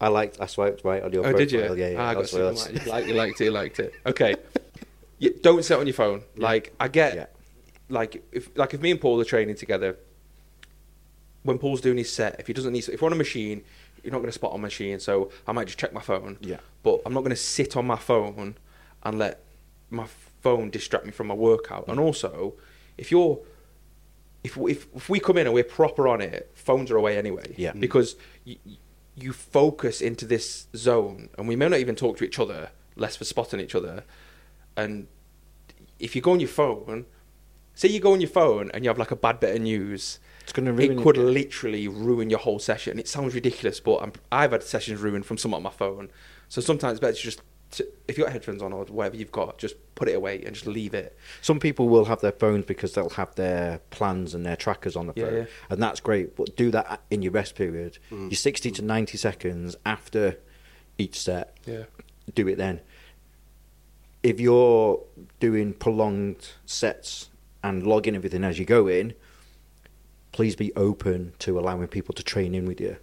I liked. I swiped right on your Oh, profile. did you? Yeah, yeah. Ah, I got that's like, you, like, you liked it, you liked it. Okay. Yeah, don't sit on your phone. Like I get, Yeah. like if like if me and Paul are training together, when Paul's doing his set, if he doesn't need, if we're on a machine, you're not going to spot on a machine. So I might just check my phone. Yeah. But I'm not going to sit on my phone and let my phone distract me from my workout. And also, if you're if if if we come in and we're proper on it, phones are away anyway. Yeah. Because you, you focus into this zone, and we may not even talk to each other, less for spotting each other. And if you go on your phone, say you go on your phone and you have like a bad bit of news, It's going to it ruin could literally ruin your whole session. It sounds ridiculous, but I'm, I've had sessions ruined from something on my phone. So sometimes it's better to just, to, if you've got headphones on or whatever you've got, just put it away and just leave it. Some people will have their phones because they'll have their plans and their trackers on the Yeah, phone, yeah. and that's great. But do that in your rest period. Mm. Your sixty to ninety seconds after each set. Yeah. Do it then. If you're doing prolonged sets and logging everything as you go in, please be open to allowing people to train in with you.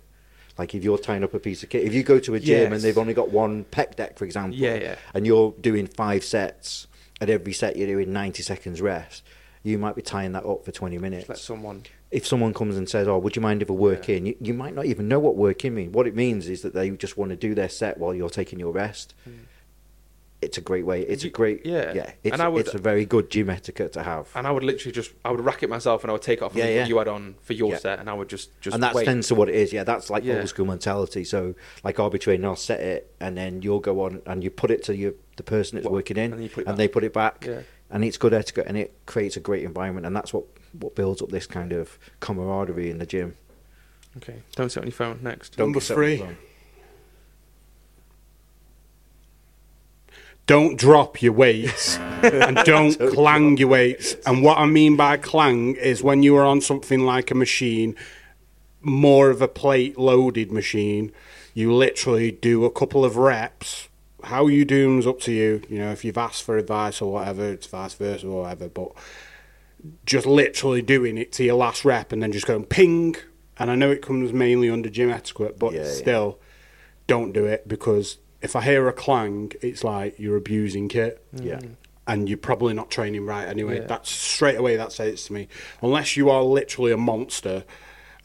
Like if you're tying up a piece of kit, if you go to a gym Yes. and they've only got one pec deck, for example, Yeah, yeah. and you're doing five sets, at every set you're doing 90 seconds rest, you might be tying that up for 20 minutes. Let someone. if someone comes and says, "Oh, would you mind if I work in?" You, you might not even know what work in means. What it means is that they just want to do their set while you're taking your rest. Mm. It's a great way. It's a great yeah. yeah. It's, And I would- it's a very good gym etiquette to have. And I would literally just, I would rack it myself and I would take it off Yeah, what yeah. you had on for your Yeah. set and I would just, just and that's wait. tends to what it is. Yeah, that's like Yeah. old school mentality. So, like I'll be training, I'll set it, and then you'll go on and you put it to your the person that's Well, working in, and you put and they put it back. Yeah. And it's good etiquette, and it creates a great environment, and that's what what builds up this kind of camaraderie in the gym. Okay. Don't sit on your phone. Next. Number get set three. Don't drop your weights and don't clang your weights. And what I mean by clang is when you are on something like a machine, more of a plate loaded machine, you literally do a couple of reps. How you do is up to you. You know, if you've asked for advice or whatever, it's vice versa or whatever. But just literally doing it to your last rep and then just going ping. And I know it comes mainly under gym etiquette, but Yeah, yeah. still, don't do it because if I hear a clang, it's like you're abusing kit. Mm. Yeah. And you're probably not training right anyway. Yeah. That's straight away that says to me. Unless you are literally a monster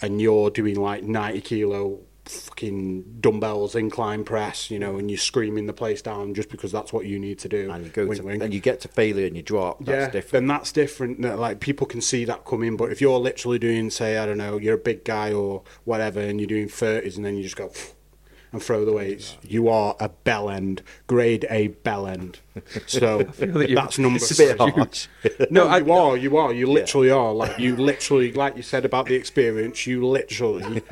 and you're doing like 90 kilo fucking dumbbells incline press, you know, and you're screaming the place down just because that's what you need to do. And you go Wink, to, wink and you get to failure and you drop. That's yeah, different. then that's different. Like people can see that coming, but if you're literally doing, say, I don't know, you're a big guy or whatever, and you're doing thirties, and then you just go and throw the weights, you are a bell end, grade A bell end. So that that's number. It's a bit three. No, I- you are, you are, you literally are. Like you literally, like you said about the experience, you literally,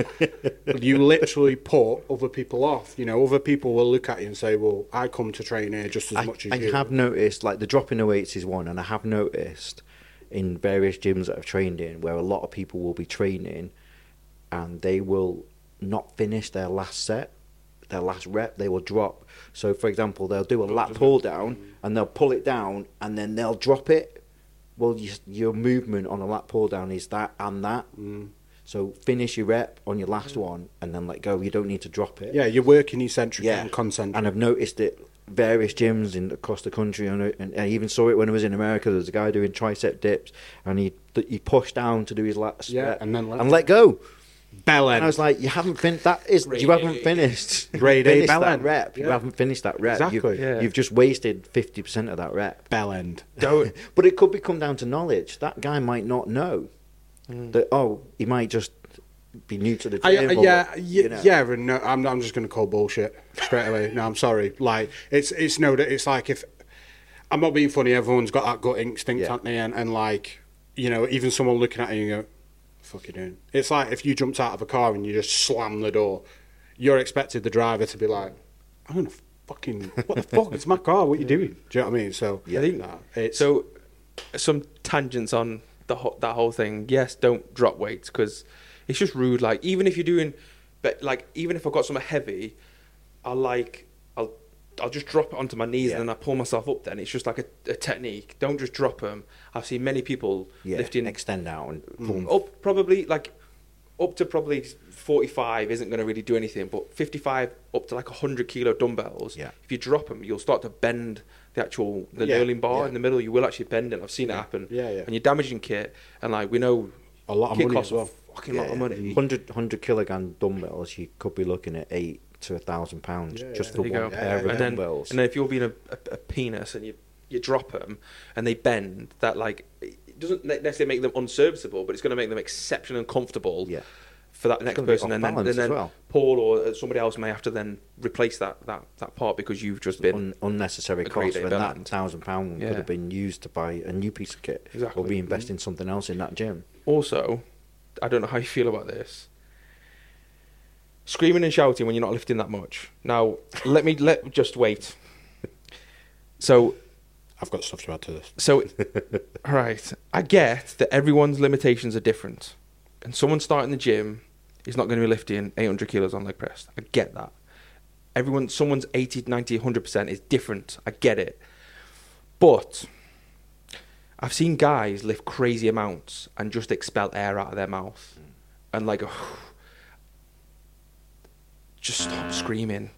you literally put other people off. You know, other people will look at you and say, "Well, I come to train here just as I, much as I you." I have noticed, like the dropping the weights is one, and I have noticed in various gyms that I've trained in where a lot of people will be training and they will not finish their last set, their last rep, they will drop. So, for example, they'll do a lat pull down and they'll pull it down and then they'll drop it. Well, you, your movement on a lat pull down is that and that. Mm. So, finish your rep on your last one and then let go. You don't need to drop it. Yeah, you're working eccentric and concentric. And I've noticed it various gyms in across the country, and, I- and I even saw it when I was in America. There was a guy doing tricep dips, and he he pushed down to do his last Yeah, rep and then let- and let go. Bell And end. I was like, you haven't finished. That is, you haven't finished. Grade A finished bell that end. rep. You Yeah. haven't finished that rep. Exactly. You've, Yeah. you've just wasted fifty percent of that rep. bell end. Don't. But it could be come down to knowledge. That guy might not know that. Oh, he might just be new to the I, gym. uh, or, yeah, you know. yeah, and no, I'm, I'm just going to call bullshit straight away. No, I'm sorry. Like it's it's no, that it's like if I'm not being funny. Everyone's got that gut instinct, Yeah. haven't they? And, and like, you know, even someone looking at you and go, "Fuck you doing?" It's like if you jumped out of a car and you just slammed the door, you're expected the driver to be like, "I'm gonna fucking what the fuck? It's my car. What are you doing?" Do you know what I mean? So yeah. I think nah, it's so. Some tangents on the ho- that whole thing. Yes, don't drop weights because it's just rude. Like even if you're doing, but like even if I've got something heavy, I'll like I'll just drop it onto my knees Yeah. and then I pull myself up. Then it's just like a, a technique. Don't just drop them. I've seen many people Yeah, lifting extend out and mm, boom. up probably like up to probably 45 isn't going to really do anything but 55 up to like 100 kilo dumbbells Yeah. if you drop them you'll start to bend the actual the Yeah, knurling bar in the middle you will actually bend it i've seen it happen Yeah, yeah. and you're damaging kit and like we know a lot of kit money costs as well. a fucking lot of money 100, 100 kilogram dumbbells, you could be looking at eight to a thousand pounds Yeah, just yeah. for There you one go. pair of and then, dumbbells. and then if you're being a, a, a penis and you you drop them and they bend that like it doesn't ne- necessarily make them unserviceable but it's going to make them exceptionally uncomfortable yeah, for that next gonna be person, off and then, balance and then well. Paul or uh, somebody else may have to then replace that, that, that part because you've just been Un- unnecessary a cost day when band. that thousand pound Yeah. could have been used to buy a new piece of kit Exactly. or reinvest in something else in that gym. also. I don't know how you feel about this. Screaming and shouting when you're not lifting that much. Now, let me let just wait. So, I've got stuff to add to this. so, all right. I get that everyone's limitations are different, and someone starting the gym is not going to be lifting 800 kilos on leg press. I get that. Everyone, someone's 80, 90, 100 percent is different. I get it, but I've seen guys lift crazy amounts and just expel air out of their mouth, and like, oh, just stop screaming.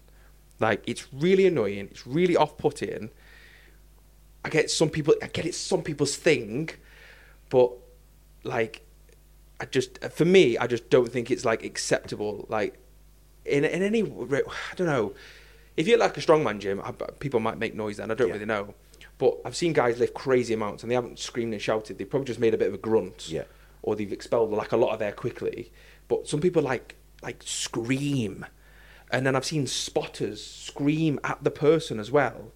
Like it's really annoying. It's really off-putting. I get some people. I get it's some people's thing, but like, I just for me, I just don't think it's like acceptable. Like in in any, I don't know. If you're like a strongman gym, I, people might make noise then. I don't Yeah. really know. But I've seen guys lift crazy amounts and they haven't screamed and shouted. They've probably just made a bit of a grunt. Yeah. Or they've expelled like a lot of air quickly. But some people like like scream. And then I've seen spotters scream at the person as well.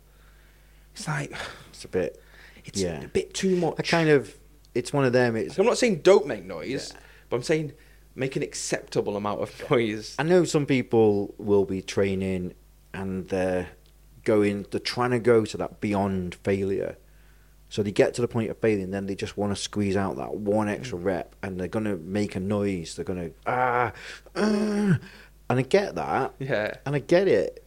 It's like It's a bit. it's Yeah. a bit too much. I kind of. It's one of them. It's. I'm not saying don't make noise, but I'm saying make an acceptable amount of noise. I know some people will be training and they're going. They're trying to go to that beyond failure. So they get to the point of failing, then they just want to squeeze out that one extra Mm. rep, and they're gonna make a noise. They're gonna ah, ah. And I get that. Yeah. And I get it.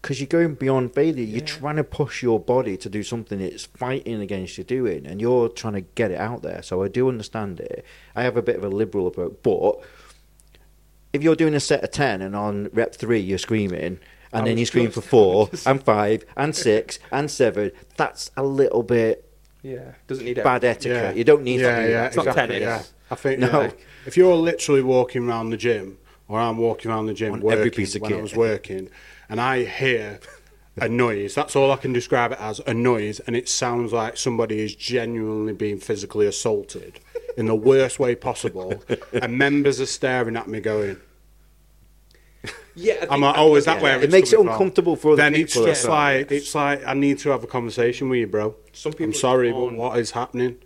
Because you're going beyond failure. You're Yeah. trying to push your body to do something it's fighting against you doing, and you're trying to get it out there. So I do understand it. I have a bit of a liberal approach. But if you're doing a set of 10 and on rep three you're screaming, I and then you scream just- for four, and five, and six, and seven, that's a little bit Yeah. Doesn't need bad everything. etiquette. You don't need yeah, to do yeah, that. It's not exactly, tennis. Yeah. I think No. yeah, if you're literally walking around the gym, or I'm walking around the gym working every piece of when kit. I was working, and I hear a noise. That's all I can describe it as a noise, and it sounds like somebody is genuinely being physically assaulted in the worst way possible, and members are staring at me going. Yeah. I think I'm like, that- oh, is that yeah. where It makes it coming from? uncomfortable for other Then people it's just well. like it's like I need to have a conversation with you, bro. Some people I'm sorry, but what is happening?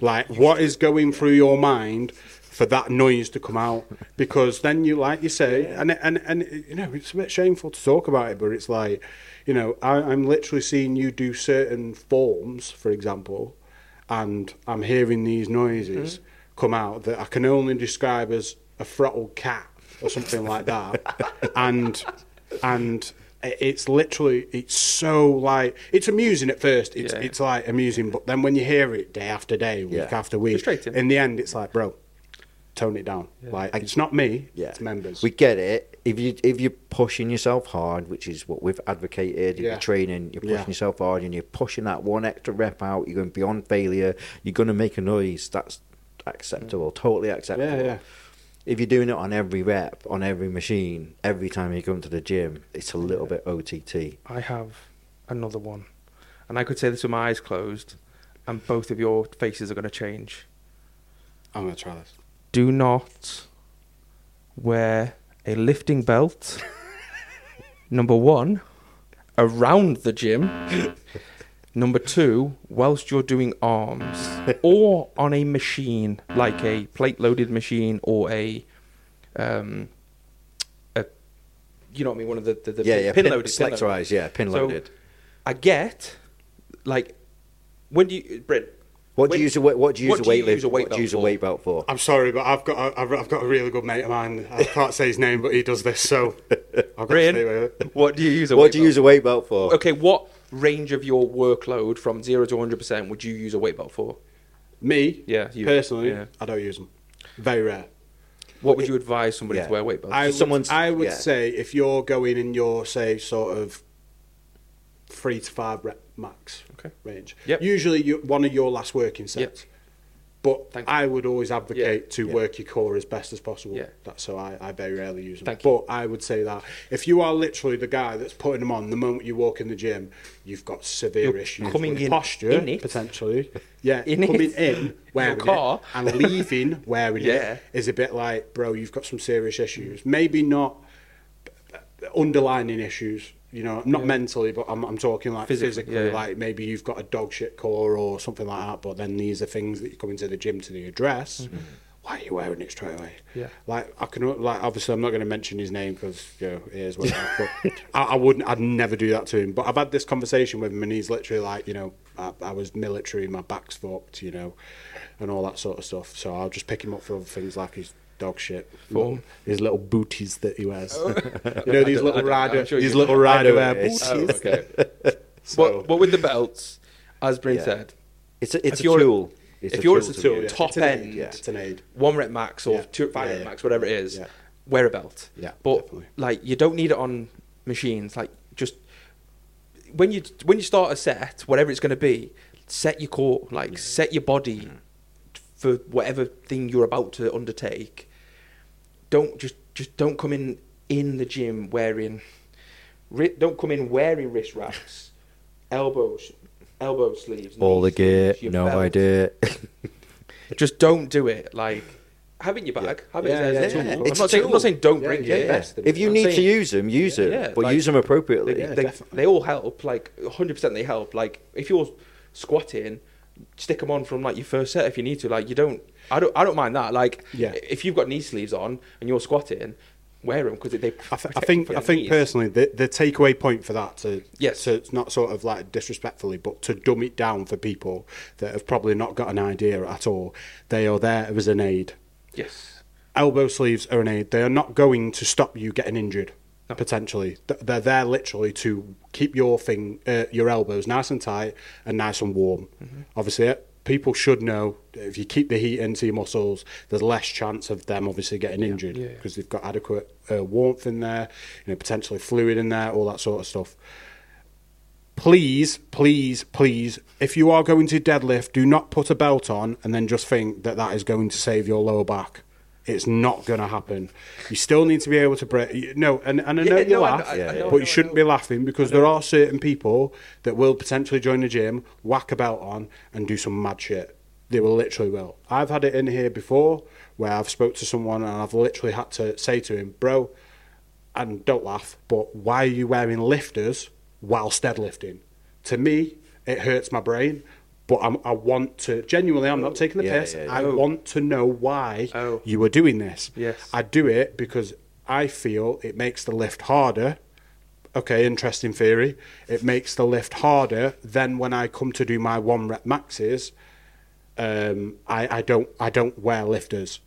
Like, what is going through your mind for that noise to come out? Because then you, like you say, and and and you know, it's a bit shameful to talk about it, but it's like, you know, I, I'm literally seeing you do certain forms, for example, and I'm hearing these noises mm-hmm. come out that I can only describe as a throttled cat or something like that, and and it's literally it's so like it's amusing at first it's Yeah. it's like amusing but then when you hear it day after day week Yeah. after week in the end it's like bro tone it down like it's not me Yeah, it's members We get it. If you if you're pushing yourself hard, which is what we've advocated, if Yeah. you're training, you're pushing Yeah. yourself hard, and you're pushing that one extra rep out. You're going beyond failure. You're going to make a noise. That's acceptable. Totally acceptable. yeah yeah If you're doing it on every rep, on every machine, every time you come to the gym, it's a little bit OTT. I have another one, and I could say this with my eyes closed, and both of your faces are going to change. I'm gonna try this Do not wear a lifting belt. number one, around the gym. Number two, whilst you're doing arms or on a machine like a plate loaded machine or a, um, a, you know what I mean, one of the, the, the yeah, yeah, pin, pin, loaded. pin loaded. selectorized, yeah, pin So- loaded. I get, like, when do you, Brent? What do you use a what do you use a weight use lift? What do you belt use a for? weight belt for? I'm sorry, but I've got a, I've I've got a really good mate of mine. I can't say his name, but he does this, so I've got to Brian, stay with it. what do you use a What weight do you belt use a weight belt for? Okay, what range of your workload from zero to 100% would you use a weight belt for? Me, Yeah, you. personally, Yeah. I don't use them. Very rare. What would you advise somebody Yeah. to wear weight belts? I would, I would yeah. say if you're going in your say sort of three to five rep max Okay. range, Yep. usually you, one of your last working sets. But Thank you. I would always advocate Yeah. to Yeah. work your core as best as possible. Yeah. That's so I, I very rarely use them. Thank but you. I would say that if you are literally the guy that's putting them on the moment you walk in the gym, you've got severe You're issues coming with in- posture in potentially. Yeah, In coming it. in wearing car. it and leaving wearing Yeah. it is a bit like, bro, you've got some serious issues. Maybe not underlining issues, you know, not mentally, but I'm, I'm talking like Physically, physically, yeah, yeah. like maybe you've got a dog shit core or something like that, but then these are things that you come into the gym to address. Why are you wearing it straight away? Mm-hmm. Yeah. Like I can, like obviously I'm not going to mention his name because you know he is what but I, I wouldn't, I'd never do that to him. But I've had this conversation with him, and he's literally like, you know, I, I was military, my back's fucked, you know, and all that sort of stuff. So I'll just pick him up for other things like his dog shit, Form. his little booties that he wears. Oh. you know these little I don't- rider, sure these little rider wear uh, booties. Oh, okay. So- but, but with the belts, as Bryn Yeah. said, It's a, it's If a tool. It's if a you're- tool it's a to tool, yeah. top it's an aid, end. yeah, it's an aid. one rep max or Yeah. two, five Yeah, rep max, whatever it is, Yeah. wear a belt. Yeah, but definitely. like you don't need it on machines. Like just when you when you start a set, whatever it's going to be, set your core, like set your body mm-hmm. For whatever thing you're about to undertake. Don't just just don't come in in the gym wearing. ri- Don't come in wearing wrist wraps, elbows, elbow sleeves, All the gear, sleeves, no belt. idea. Just don't do it. Like having your bag. Have it Yeah, as yeah, yeah. I'm It's not saying I'm not saying don't Yeah, bring yeah, it. yeah. If you I'm need to use them, use it, Yeah, but like- use them appropriately. They, Yeah, they, they all help. Like 100, percent they help. Like if you're squatting, stick them on from like your first set if you need to. Like you don't. I don't. I don't mind that. Like Yeah. if you've got knee sleeves on and you're squatting, wear them because they. I, th- I think I think knees. personally the the takeaway point for that to Yes. to it's not sort of like disrespectfully but to dumb it down for people that have probably not got an idea at all they are there as an aid Yes. elbow sleeves are an aid they are not going to stop you getting injured. Potentially they're there literally to keep your thing uh, your elbows nice and tight and nice and warm Mm-hmm. obviously uh, people should know if you keep the heat into your muscles there's less chance of them obviously getting injured Yeah. because they've got adequate uh, warmth in there, you know, potentially fluid in there, all that sort of stuff. Please, please, please, if you are going to deadlift, do not put a belt on and then just think that that is going to save your lower back. It's not going to happen. You still need to be able to break. No, and, and I know Yeah, you no, laugh, I- I Yeah, yeah. But you shouldn't be laughing because there are certain people that will potentially join the gym, whack a belt on, and do some mad shit. They will literally will. I've had it in here before where I've spoke to someone and I've literally had to say to him, bro, and don't laugh, but why are you wearing lifters whilst deadlifting? To me, it hurts my brain. But I'm, I want to genuinely. I'm not taking the Yeah, piss. yeah, yeah. I Oh. want to know why Oh. you were doing this. Yes. I do it because I feel it makes the lift harder. Okay, interesting theory. It makes the lift harder. Then when I come to do my one rep maxes, um, I, I don't I don't wear lifters.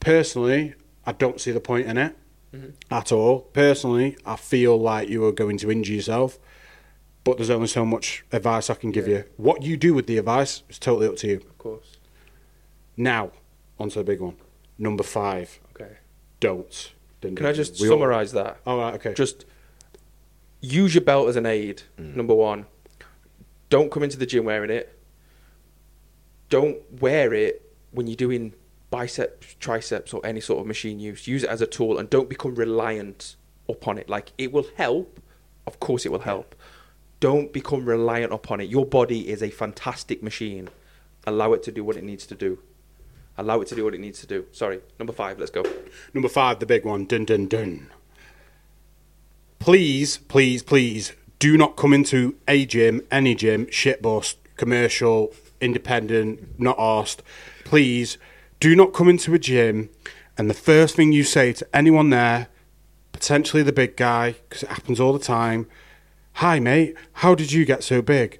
Personally, I don't see the point in it at all. Personally, I feel like you are going to injure yourself. But there's only so much advice I can give you. What you do with the advice is totally up to you. Of course. Now, onto the big one. Number five, Okay. don't. Dun, Can dun, I just dun. We all- summarize that? All right, okay. Just use your belt as an aid. Mm. Number one. Don't come into the gym wearing it. Don't wear it when you're doing biceps, triceps, or any sort of machine use. Use it as a tool and don't become reliant upon it. Like it will help. Of course, it will help. Don't become reliant upon it. Your body is a fantastic machine. Allow it to do what it needs to do. Allow it to do what it needs to do. Sorry. Number five. Let's go. Number five, the big one. Dun dun dun. Please, please, please do not come into a gym, any gym, shit bust, commercial, independent, not asked. Please do not come into a gym and the first thing you say to anyone there, potentially the big guy, because it happens all the time, hi mate, how did you get so big?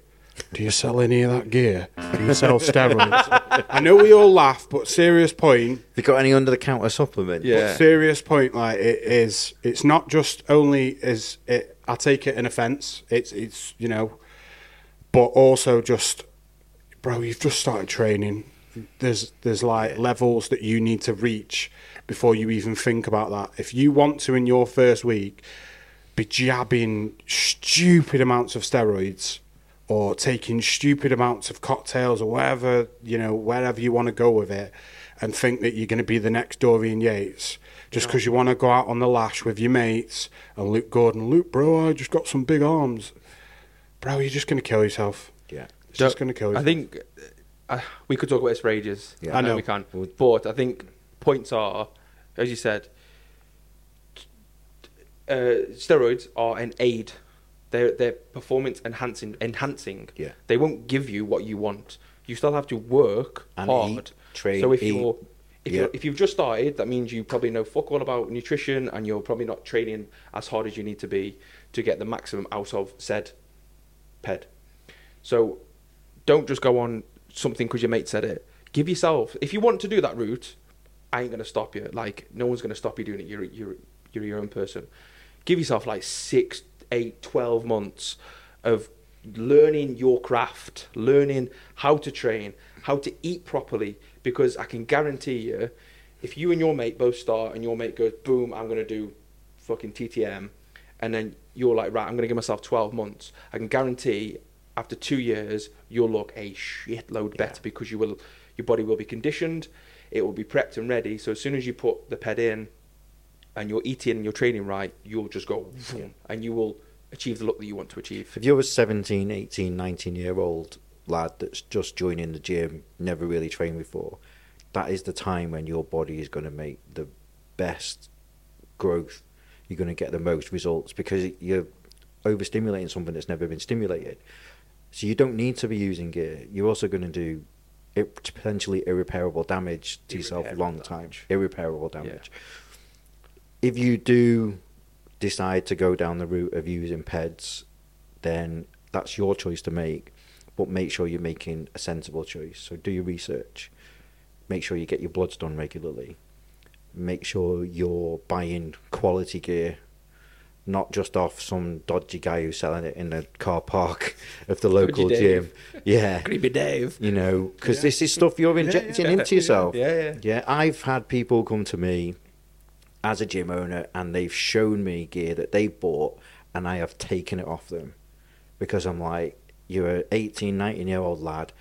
Do you sell any of that gear? Do you sell steroids? I know we all laugh, but serious point. Have you got any under the counter supplement? Yeah. But serious point, like it is. It's not just only is it. I take it an offence. It's it's you know, but also just, bro, you've just started training. There's there's like levels that you need to reach before you even think about that. If you want to in your first week be jabbing stupid amounts of steroids or taking stupid amounts of cocktails or whatever you know wherever you want to go with it and think that you're going to be the next Dorian Yates just because you want to go out on the lash with your mates and Luke Gordon Luke bro I just got some big arms bro you're just going to kill yourself Yeah. it's just going to kill I think uh, we could talk about this for ages. Yeah. I know. we can. But I think points are, as you said, uh, steroids are an aid. They're they're performance enhancing. Enhancing. Yeah. They won't give you what you want. You still have to work And hard. eat, train, so if eat. you're if Yeah. you're if you've just started, that means you probably know fuck all about nutrition, and you're probably not training as hard as you need to be to get the maximum out of said ped. So don't just go on something because your mate said it. Give yourself, if you want to do that route, I ain't gonna stop you. Like no one's gonna stop you doing it. You're you're you're your own person. Give yourself like six, eight, twelve months of learning your craft, learning how to train, how to eat properly. Because I can guarantee you, if you and your mate both start and your mate goes, boom, I'm gonna do fucking TTM, and then you're like, right, I'm gonna give myself twelve months. I can guarantee after two years you'll look a shitload better because you will your body will be conditioned it will be prepped and ready so as soon as you put the ped in and you're eating and you're training right you'll just go and you will achieve the look that you want to achieve If you're a 17, 18, 19 year old lad that's just joining the gym, never really trained before, that is the time when your body is going to make the best growth. You're going to get the most results because you're overstimulating something that's never been stimulated. So you don't need to be using gear. You're also going to do potentially irreparable damage to yourself Irreparable long time. Irreparable damage. If you do decide to go down the route of using PEDs, then that's your choice to make. But make sure you're making a sensible choice. So do your research. Make sure you get your bloods done regularly. Make sure you're buying quality gear, not just off some dodgy guy who's selling it in the car park of the local gym. Yeah, creepy dave you know, because Yeah. this is stuff you're injecting yeah. into yourself. yeah yeah Yeah, I've had people come to me as a gym owner and they've shown me gear that they bought and I have taken it off them because I'm like, you're an 18, 19 year old lad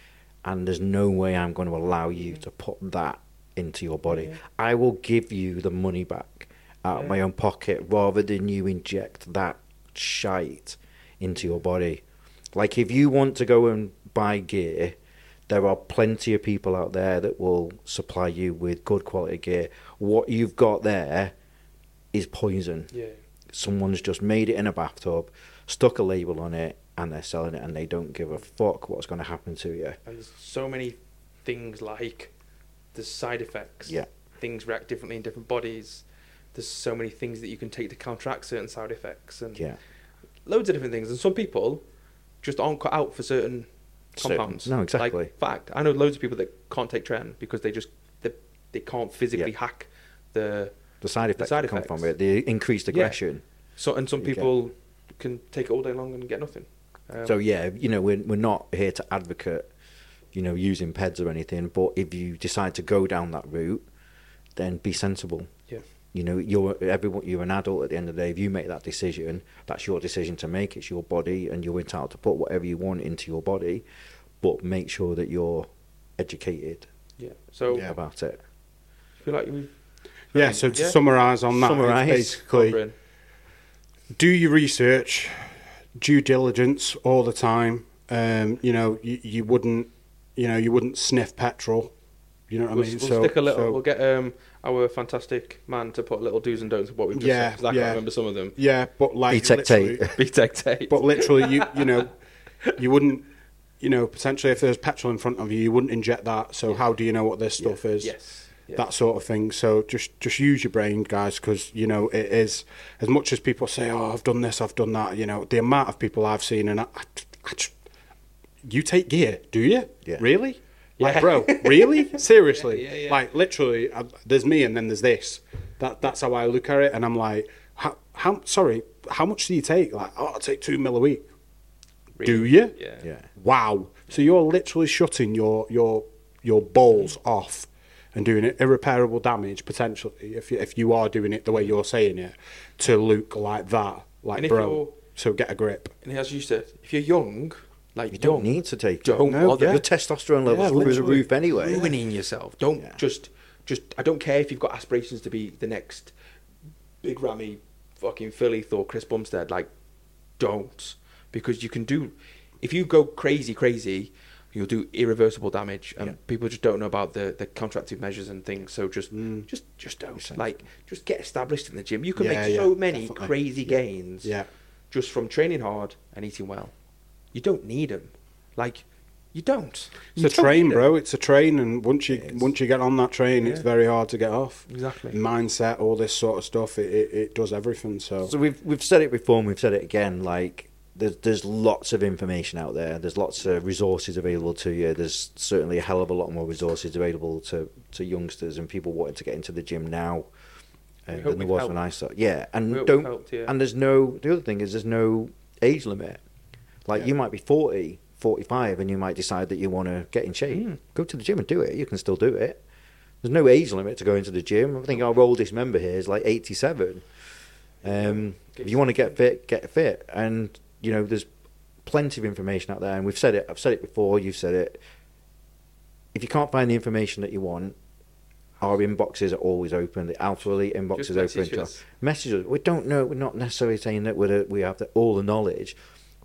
and there's no way I'm going to allow you mm. to put that into your body. Yeah. I will give you the money back out of my own pocket rather than you inject that shite into your body. Like if you want to go and buy gear, there are plenty of people out there that will supply you with good quality gear. What you've got there is poison. yeah Someone's just made it in a bathtub, stuck a label on it, and they're selling it, and they don't give a fuck what's going to happen to you. and there's so many things like the side effects Yeah. things react differently in different bodies there's so many things that you can take to counteract certain side effects and Yeah. loads of different things. And some people just aren't cut out for certain compounds. no, exactly. Like, fact, I know loads of people that can't take tren because they just they, can't physically Yeah. hack the The side effects side that come from it, the increased aggression. so and some people can take it all day long and get nothing. Um, So yeah, you know, we're we're not here to advocate, you know, using PEDs or anything. But if you decide to go down that route, then be sensible. Yeah. You know, you're everyone. You're an adult at the end of the day. If you make that decision, that's your decision to make. It's your body, and you're entitled to put whatever you want into your body. But make sure that you're educated yeah. So Yeah. about it. I feel like we Yeah, so to Yeah. summarise on that, it's Summarise. basically covering. do your research, due diligence all the time. Um, you know, you, you wouldn't, you know, you wouldn't sniff petrol You know what We'll, I mean? we'll so, stick a little. so- we'll get um, our fantastic man to put little do's and don'ts of what we've just Yeah, said. 'cause I yeah. can't remember some of them. yeah, but like E-Tech literally- tape. BTEC tape. but literally, you you know, you wouldn't, you know, potentially if there's petrol in front of you, you wouldn't inject that. So how do you know what this stuff is? yes. Yeah. that sort of thing. So just just use your brain, guys, because you know it is as much as people say, "Oh, I've done this, I've done that." You know, the amount of people I've seen, and I, I, I just- you take gear, do you? Yeah. Really? Like, bro, really? Seriously? Yeah, yeah, yeah. Like, literally, I, there's me, and then there's this. That that's how I look at it, and I'm like, how, how sorry, how much do you take? Like, oh, I take two mil a week. Do you? Yeah. Yeah. Wow. So you're literally shutting your your your balls mm. off and doing it irreparable damage potentially if you, if you are doing it the way you're saying it to look like that, like And bro. So get a grip. And as you said, if you're young, like You don't need to take Don't it. No, bother. Your testosterone levels Yeah, through the literally. roof anyway. ruining yourself. Don't Yeah. just just. I don't care if you've got aspirations to be the next big Ramy, fucking Philly Thor, Chris Bumstead. Like, don't because you can do. If you go crazy, crazy, you'll do irreversible damage, and Yeah. people just don't know about the the contractive measures and things. So just Mm. just just don't like just get established in the gym. You can Yeah, make yeah, so many definitely. crazy gains Yeah. just from training hard and eating well. You don't need them. Like, you don't. It's You a don't train, bro. It's a train, and once you once you get on that train, it's very hard to get off. Exactly. Mindset, all this sort of stuff, it, it, it does everything. So, So we've we've said it before and we've said it again. Like there's there's lots of information out there. There's lots of resources available to you. There's certainly a hell of a lot more resources available to, to youngsters and people wanting to get into the gym now uh, than there was helped. when I started. Yeah, and don't helped, yeah. and there's no the other thing is there's no age limit. Like Yeah. you might be 40, 45 and you might decide that you want to get in shape. Mm. Go to the gym and do it. You can still do it. There's no age limit to go into the gym. I think our oldest member here is like 87. Um, if you want to get fit, get fit. And, you know, there's plenty of information out there. And we've said it, I've said it before, you've said it. If you can't find the information that you want, our inboxes are always open. The Alpha Elite inbox Just is open. message to- us. Message us. We don't know. We're not necessarily saying that we're, we have the, all the knowledge.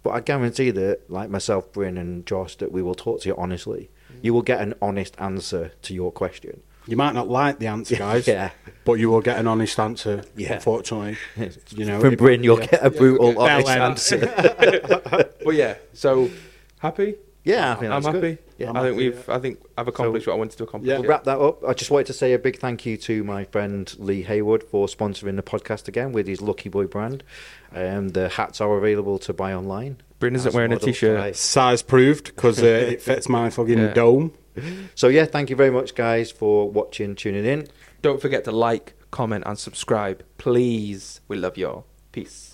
But I guarantee that, like myself, Bryn, and Josh, that we will talk to you honestly. Mm. You will get an honest answer to your question. You might not like the answer, guys, Yeah. but you will get an honest answer. Yeah. Unfortunately, you know, From if- Bryn, you'll yeah. get a brutal, Yeah, honest answer. But yeah, so happy. Yeah, I think I'm happy. good. Yeah. I'm I think happy, we've. I think I've accomplished what I wanted to accomplish. Yeah. We'll wrap that up. I just wanted to say a big thank you to my friend Lee Haywood for sponsoring the podcast again with his Lucky Boy brand. Um, the hats are available to buy online. Bryn isn't wearing a model t-shirt. price. size proved because uh, it fits my fucking Yeah. dome. So yeah, thank you very much, guys, for watching, tuning in. Don't forget to like, comment, and subscribe, please. We love you all. Peace.